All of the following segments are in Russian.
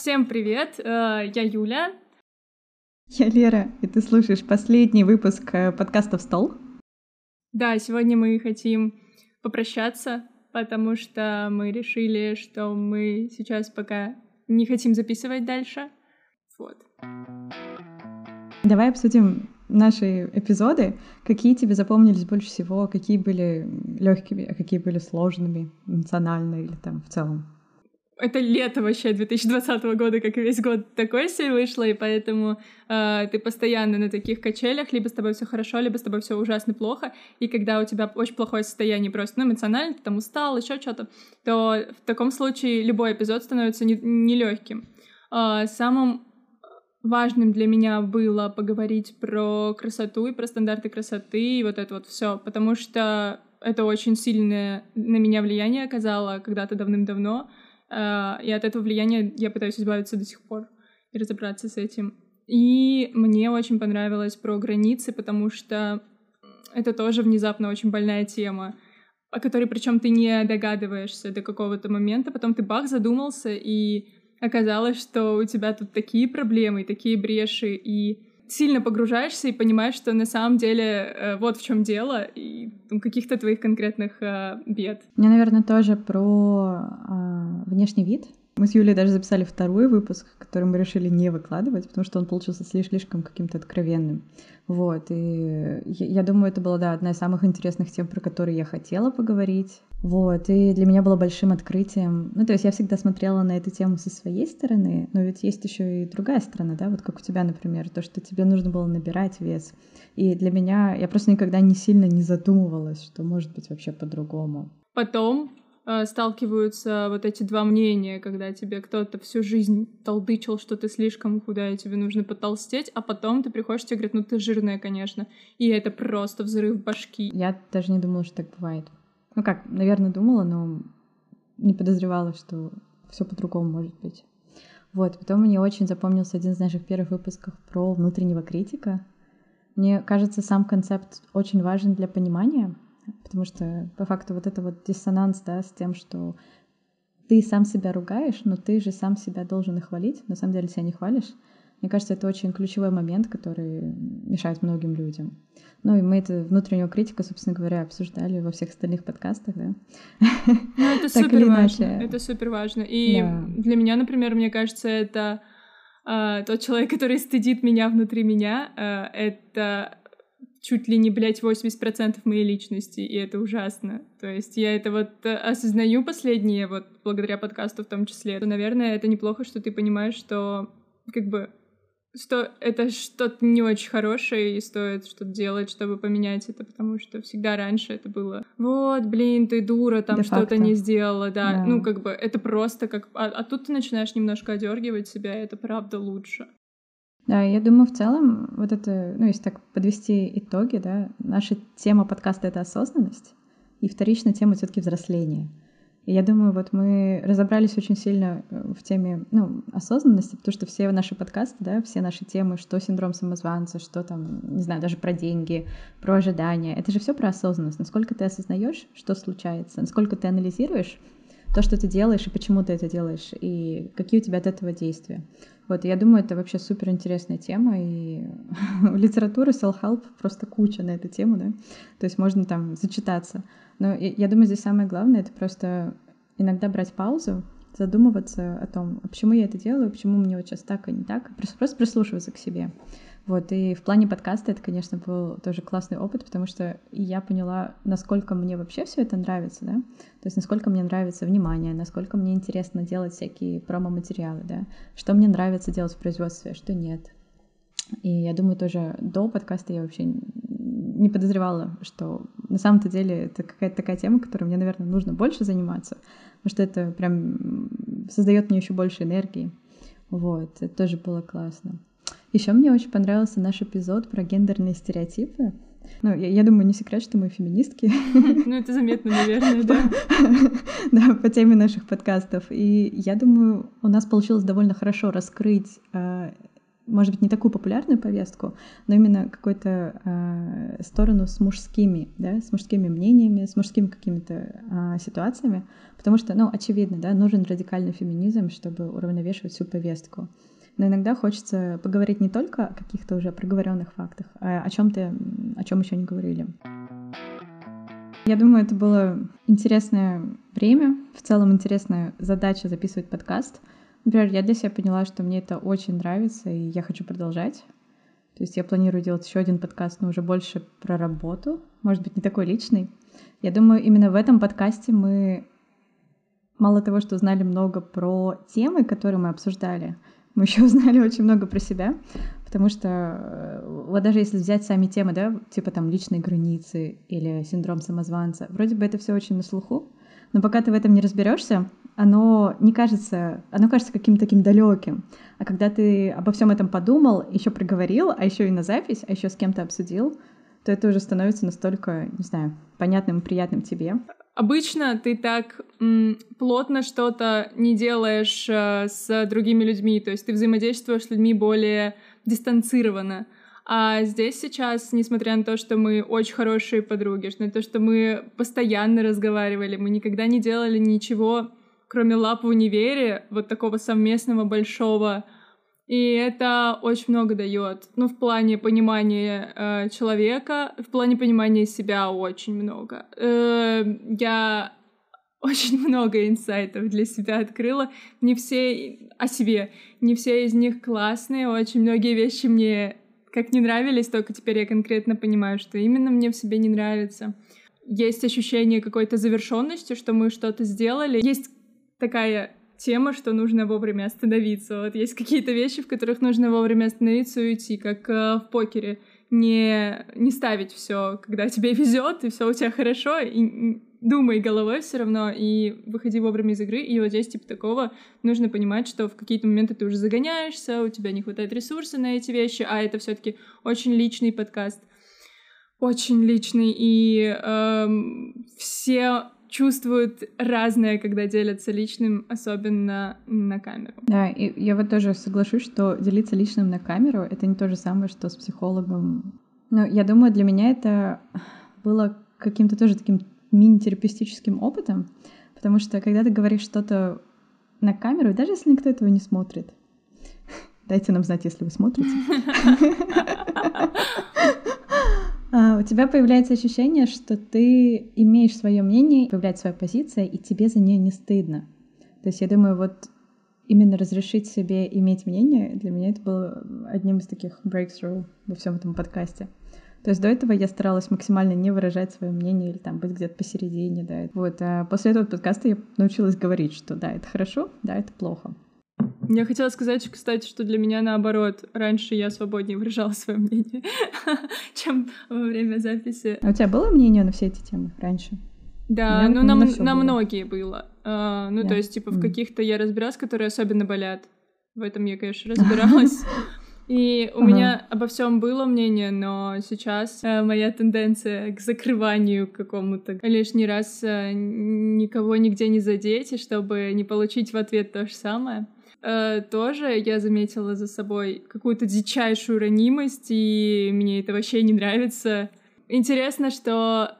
Всем привет, э, я Юля. Я Лера, и ты слушаешь последний выпуск э, подкаста «В стол». Да, сегодня мы хотим попрощаться, потому что мы решили, что мы сейчас пока не хотим записывать дальше. Вот. Давай обсудим наши эпизоды. Какие тебе запомнились больше всего, какие были легкими, а какие были сложными, эмоционально или там в целом? Это лето вообще 2020 года, как и весь год, такой себе вышло, и поэтому э, ты постоянно на таких качелях, либо с тобой все хорошо, либо с тобой все ужасно плохо, и когда у тебя очень плохое состояние просто, ну, эмоционально, ты там устал, еще что-то, то в таком случае любой эпизод становится нелегким. Не э, самым важным для меня было поговорить про красоту и про стандарты красоты, и вот это вот все, потому что это очень сильное на меня влияние оказало когда-то давным-давно, и от этого влияния я пытаюсь избавиться до сих пор и разобраться с этим. И мне очень понравилось про границы, потому что это тоже внезапно очень больная тема, о которой причем ты не догадываешься до какого-то момента, потом ты бах задумался, и оказалось, что у тебя тут такие проблемы, такие бреши, и сильно погружаешься и понимаешь, что на самом деле э, вот в чем дело, и каких-то твоих конкретных э, бед. Мне, наверное, тоже про э, внешний вид. Мы с Юлей даже записали второй выпуск, который мы решили не выкладывать, потому что он получился слишком каким-то откровенным. Вот, и я, думаю, это была, да, одна из самых интересных тем, про которые я хотела поговорить. Вот, и для меня было большим открытием. Ну, то есть я всегда смотрела на эту тему со своей стороны, но ведь есть еще и другая сторона, да, вот как у тебя, например, то, что тебе нужно было набирать вес. И для меня, я просто никогда не сильно не задумывалась, что может быть вообще по-другому. Потом э, сталкиваются вот эти два мнения, когда тебе кто-то всю жизнь толдычил, что ты слишком худая, тебе нужно потолстеть, а потом ты приходишь, тебе говорят, ну ты жирная, конечно. И это просто взрыв башки. Я даже не думала, что так бывает. Ну как, наверное, думала, но не подозревала, что все по-другому может быть. Вот, потом мне очень запомнился один из наших первых выпусков про внутреннего критика. Мне кажется, сам концепт очень важен для понимания, потому что по факту вот это вот диссонанс, да, с тем, что ты сам себя ругаешь, но ты же сам себя должен и хвалить, на самом деле себя не хвалишь. Мне кажется, это очень ключевой момент, который мешает многим людям. Ну и мы это внутреннего критика, собственно говоря, обсуждали во всех остальных подкастах, да. Ну это супер важно, это супер важно. И для меня, например, мне кажется, это а, тот человек, который стыдит меня внутри меня, а, это чуть ли не, блядь, 80% моей личности, и это ужасно. То есть я это вот э, осознаю последнее, вот благодаря подкасту в том числе. То, наверное, это неплохо, что ты понимаешь, что как бы что это что-то не очень хорошее, и стоит что-то делать, чтобы поменять это, потому что всегда раньше это было «Вот, блин, ты дура, там что-то не сделала», да. да. Ну, как бы это просто как... А, а тут ты начинаешь немножко одергивать себя, и это правда лучше. Да, я думаю, в целом, вот это, ну, если так подвести итоги, да, наша тема подкаста — это осознанность, и вторичная тема все таки взросление — я думаю, вот мы разобрались очень сильно э, в теме ну, осознанности, потому что все наши подкасты, да, все наши темы, что синдром самозванца, что там, не знаю, даже про деньги, про ожидания, это же все про осознанность. Насколько ты осознаешь, что случается, насколько ты анализируешь то, что ты делаешь и почему ты это делаешь, и какие у тебя от этого действия. Вот, я думаю, это вообще супер интересная тема, и литературы self-help просто куча на эту тему, да, то есть можно там зачитаться. Но я думаю, здесь самое главное — это просто иногда брать паузу, задумываться о том, а почему я это делаю, почему мне вот сейчас так, а не так, просто, просто прислушиваться к себе. Вот, и в плане подкаста это, конечно, был тоже классный опыт, потому что я поняла, насколько мне вообще все это нравится, да, то есть насколько мне нравится внимание, насколько мне интересно делать всякие промо-материалы, да, что мне нравится делать в производстве, а что нет. И я думаю, тоже до подкаста я вообще не подозревала, что на самом-то деле это какая-то такая тема, которой мне, наверное, нужно больше заниматься, потому что это прям создает мне еще больше энергии. Вот, это тоже было классно. Еще мне очень понравился наш эпизод про гендерные стереотипы. Ну, я, я думаю, не секрет, что мы феминистки. Ну, это заметно, наверное, да. Да, по теме наших подкастов. И я думаю, у нас получилось довольно хорошо раскрыть э, может быть, не такую популярную повестку, но именно какую-то э, сторону с мужскими, да, с мужскими мнениями, с мужскими какими-то э, ситуациями, потому что, ну, очевидно, да, нужен радикальный феминизм, чтобы уравновешивать всю повестку. Но иногда хочется поговорить не только о каких-то уже проговоренных фактах, а о чем-то, о чем еще не говорили. Я думаю, это было интересное время, в целом интересная задача записывать подкаст — Например, я для себя поняла, что мне это очень нравится, и я хочу продолжать. То есть я планирую делать еще один подкаст, но уже больше про работу, может быть, не такой личный. Я думаю, именно в этом подкасте мы мало того, что узнали много про темы, которые мы обсуждали, мы еще узнали очень много про себя, потому что э, вот даже если взять сами темы, да, типа там личные границы или синдром самозванца, вроде бы это все очень на слуху, но пока ты в этом не разберешься, оно не кажется, оно кажется каким-то таким далеким. А когда ты обо всем этом подумал, еще проговорил, а еще и на запись, а еще с кем-то обсудил, то это уже становится настолько, не знаю, понятным и приятным тебе. Обычно ты так м, плотно что-то не делаешь э, с другими людьми, то есть ты взаимодействуешь с людьми более дистанцированно. А здесь сейчас, несмотря на то, что мы очень хорошие подруги, на то, что мы постоянно разговаривали, мы никогда не делали ничего, кроме лап в универе, вот такого совместного большого. И это очень много дает. Ну, в плане понимания э, человека, в плане понимания себя очень много. Э, я очень много инсайтов для себя открыла. Не все о себе, не все из них классные. Очень многие вещи мне как не нравились, только теперь я конкретно понимаю, что именно мне в себе не нравится. Есть ощущение какой-то завершенности, что мы что-то сделали. Есть такая тема, что нужно вовремя остановиться. Вот есть какие-то вещи, в которых нужно вовремя остановиться и уйти, как э, в покере. Не, не ставить все, когда тебе везет, и все у тебя хорошо, и думай головой все равно и выходи вовремя из игры. И вот здесь типа такого нужно понимать, что в какие-то моменты ты уже загоняешься, у тебя не хватает ресурса на эти вещи, а это все-таки очень личный подкаст, очень личный, и эм, все чувствуют разное, когда делятся личным, особенно на камеру. Да, и я вот тоже соглашусь, что делиться личным на камеру — это не то же самое, что с психологом. Но я думаю, для меня это было каким-то тоже таким мини-терапевтическим опытом, потому что когда ты говоришь что-то на камеру, даже если никто этого не смотрит, дайте нам знать, если вы смотрите, а, у тебя появляется ощущение, что ты имеешь свое мнение, появляется своя позиция, и тебе за нее не стыдно. То есть я думаю, вот именно разрешить себе иметь мнение, для меня это было одним из таких breakthrough во всем этом подкасте. То есть до этого я старалась максимально не выражать свое мнение или там быть где-то посередине, да. Вот, а после этого подкаста я научилась говорить, что да, это хорошо, да, это плохо. Я хотела сказать, кстати, что для меня наоборот. Раньше я свободнее выражала свое мнение, чем во время записи. А у тебя было мнение на все эти темы раньше? Да, ну на, на многие было. А, ну, то есть, типа, в каких-то я разбиралась, которые особенно болят. В этом я, конечно, разбиралась. И у ага. меня обо всем было мнение, но сейчас э, моя тенденция к закрыванию какому-то лишний раз э, никого нигде не задеть, и чтобы не получить в ответ то же самое. Э, тоже я заметила за собой какую-то дичайшую ранимость, и мне это вообще не нравится. Интересно, что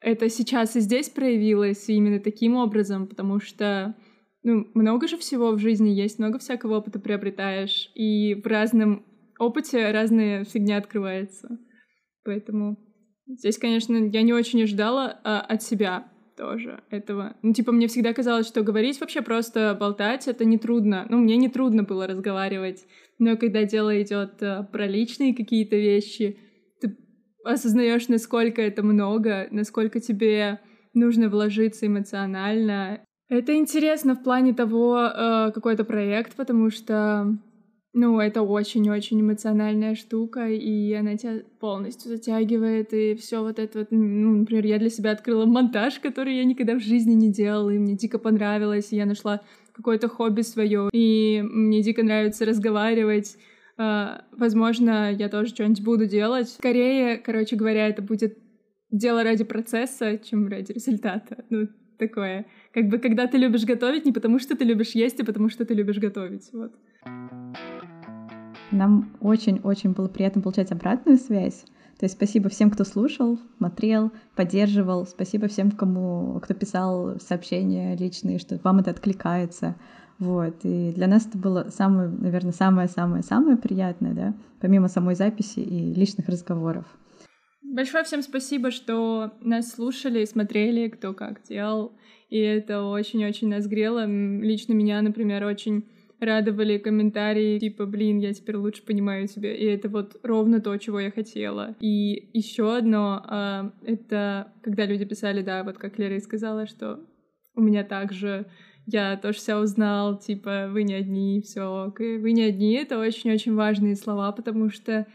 это сейчас и здесь проявилось именно таким образом, потому что ну, много же всего в жизни есть, много всякого опыта приобретаешь, и в разном опыте разная фигня открывается. Поэтому здесь, конечно, я не очень ожидала а, от себя тоже этого. Ну, типа, мне всегда казалось, что говорить вообще просто болтать — это нетрудно. Ну, мне не трудно было разговаривать. Но когда дело идет а, про личные какие-то вещи, ты осознаешь, насколько это много, насколько тебе нужно вложиться эмоционально. Это интересно в плане того, э, какой это проект, потому что ну, это очень-очень эмоциональная штука, и она тебя полностью затягивает, и все вот это вот, ну, например, я для себя открыла монтаж, который я никогда в жизни не делала, и мне дико понравилось, и я нашла какое-то хобби свое, и мне дико нравится разговаривать, Uh, возможно, я тоже что-нибудь буду делать. Скорее, короче говоря, это будет дело ради процесса, чем ради результата. Ну, такое. Как бы, когда ты любишь готовить, не потому что ты любишь есть, а потому что ты любишь готовить. Вот. Нам очень-очень было приятно получать обратную связь. То есть спасибо всем, кто слушал, смотрел, поддерживал. Спасибо всем, кому, кто писал сообщения личные, что вам это откликается. Вот. И для нас это было самое, наверное, самое-самое-самое приятное, да, помимо самой записи и личных разговоров. Большое всем спасибо, что нас слушали и смотрели, кто как делал. И это очень-очень нас грело. Лично меня, например, очень радовали комментарии типа, блин, я теперь лучше понимаю тебя, и это вот ровно то, чего я хотела. И еще одно, а, это когда люди писали, да, вот как Лера и сказала, что у меня также я тоже все узнал, типа, вы не одни, все вы не одни, это очень-очень важные слова, потому что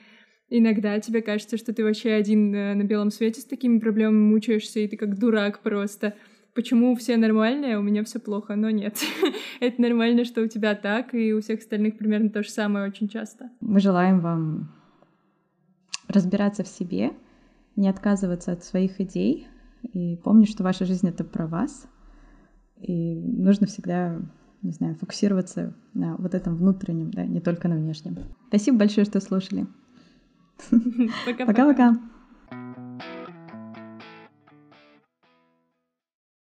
иногда тебе кажется, что ты вообще один э, на белом свете с такими проблемами мучаешься, и ты как дурак просто. Почему все нормальные, а у меня все плохо? Но нет. это нормально, что у тебя так, и у всех остальных примерно то же самое очень часто. Мы желаем вам разбираться в себе, не отказываться от своих идей, и помнить, что ваша жизнь — это про вас — и нужно всегда, не знаю, фокусироваться на вот этом внутреннем, да, не только на внешнем. Спасибо большое, что слушали. Пока-пока.